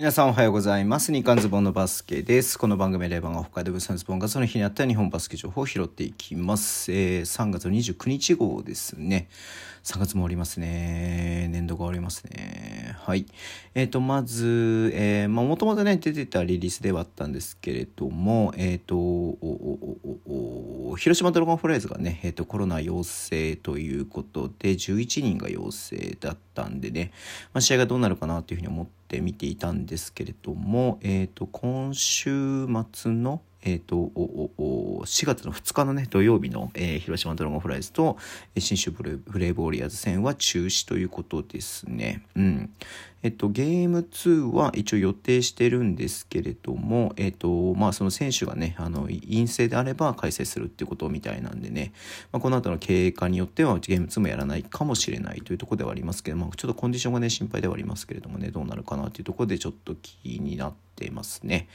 皆さんおはようございます。日刊ズボンのバスケです。この番組では北海道物産ズボンがその日にあった日本バスケ情報を拾っていきます。えー、3月29日号ですね。3月もおりますね。年度が終わりますね。はい。えっ、ー、と、まず、えー、まあ、もともとね、出てたリリースではあったんですけれども、えっ、ー、と、広島ドラゴンフライズがね、えっ、ー、と、コロナ陽性ということで、11人が陽性だったんでね、まあ、試合がどうなるかなというふうに思って見ていたんですけれども、えっ、と、今週末の、えっ、ー、と、4月の2日のね、土曜日の、えー、広島ドラゴンフライズと、新州ブレイブウォリアーズ戦は中止ということですね。うん。えっと、ゲーム2は一応予定してるんですけれども、えっと、まあ、その選手がね、あの、陰性であれば開催するってことみたいなんでね、まあ、この後の経過によってはゲーム2もやらないかもしれないというところではありますけど、まあ、ちょっとコンディションがね、心配ではありますけれどもね、どうなるかなというところでちょっと気になってていますね。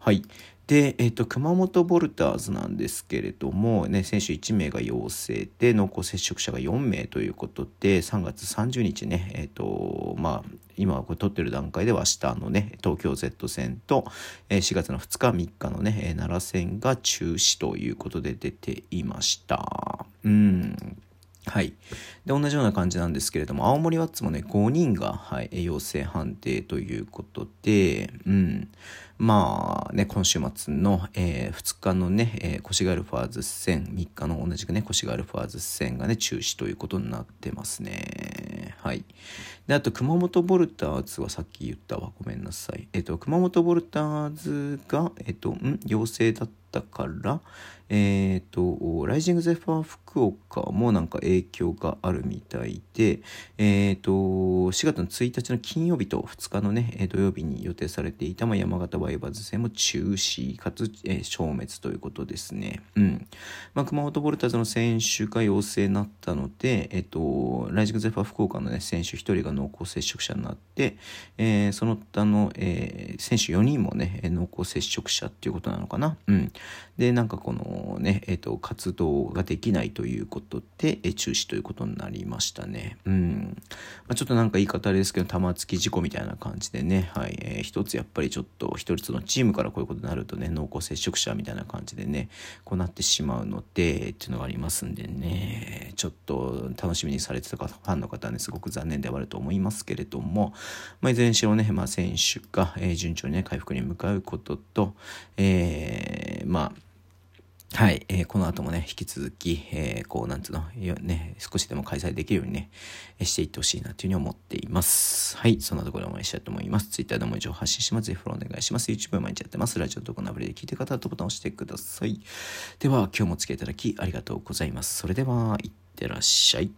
はい。で、えっ、と、熊本ボルターズなんですけれども、ね、選手1名が陽性で、濃厚接触者が4名ということで、3月30日ね、えっ、と、まあ、今これ撮ってる段階では明日のね、東京 Z 戦と、え4月の2日、3日のね、奈良戦が中止ということで出ていました。うん。はい。で、同じような感じなんですけれども、青森ワッツもね、5人が、はい、陽性判定ということで、うん。まあね、今週末の、えー、2日のね、えー、越谷アルファーズ戦、3日の同じくね、越谷アルファーズ戦がね、中止ということになってますね。はい。で、あと、熊本ボルターズはさっき言ったわ。ごめんなさい。えっ、ー、と、熊本ボルターズが、えっ、と、ん？陽性だったから、えっ、と、ライジングゼファー福岡もなんか影響があるみたいで、えっ、と、4月の1日の金曜日と2日のね、土曜日に予定されていた、まあ、山形ワイバーズ戦も中止かつ、えー、消滅ということですね。うん。まあ、熊本ボルターズの選手が陽性になったので、えっ、と、ライジングゼファー福岡のね、選手1人が濃厚接触者になって、えー、その他の、えー、選手4人もね、濃厚接触者っていうことなのかな。うん。で、なんかこの、ね、えっ、と、活動ができないということで、え中止ということになりましたね。うん。まあ、ちょっとなんか言い方ですけど、玉突き事故みたいな感じでね、はい、えー、一つやっぱりちょっと、一つのチームからこういうことになるとね、濃厚接触者みたいな感じでね、こうなってしまうので、っていうのがありますんでね、ちょっと楽しみにされてたファンの方はね、すごく残念ではあると思いますけれども、まあ、いずれにしろね、まあ、選手が、え、順調にね、回復に向かうことと、えー、まあ、はい、えー、この後もね、引き続き、えー、こう、なんつうの、ね、少しでも開催できるようにね、していってほしいなというふうに思っています。はい、そんなところでお会いしたいと思います。Twitter でも以上発信します。ぜひフォローお願いします。YouTube 毎日やってます。ラジオとこのアプリで聞いてる方はボタンを押してください。では、今日もお付き合いいただきありがとうございます。それでは、いってらっしゃい。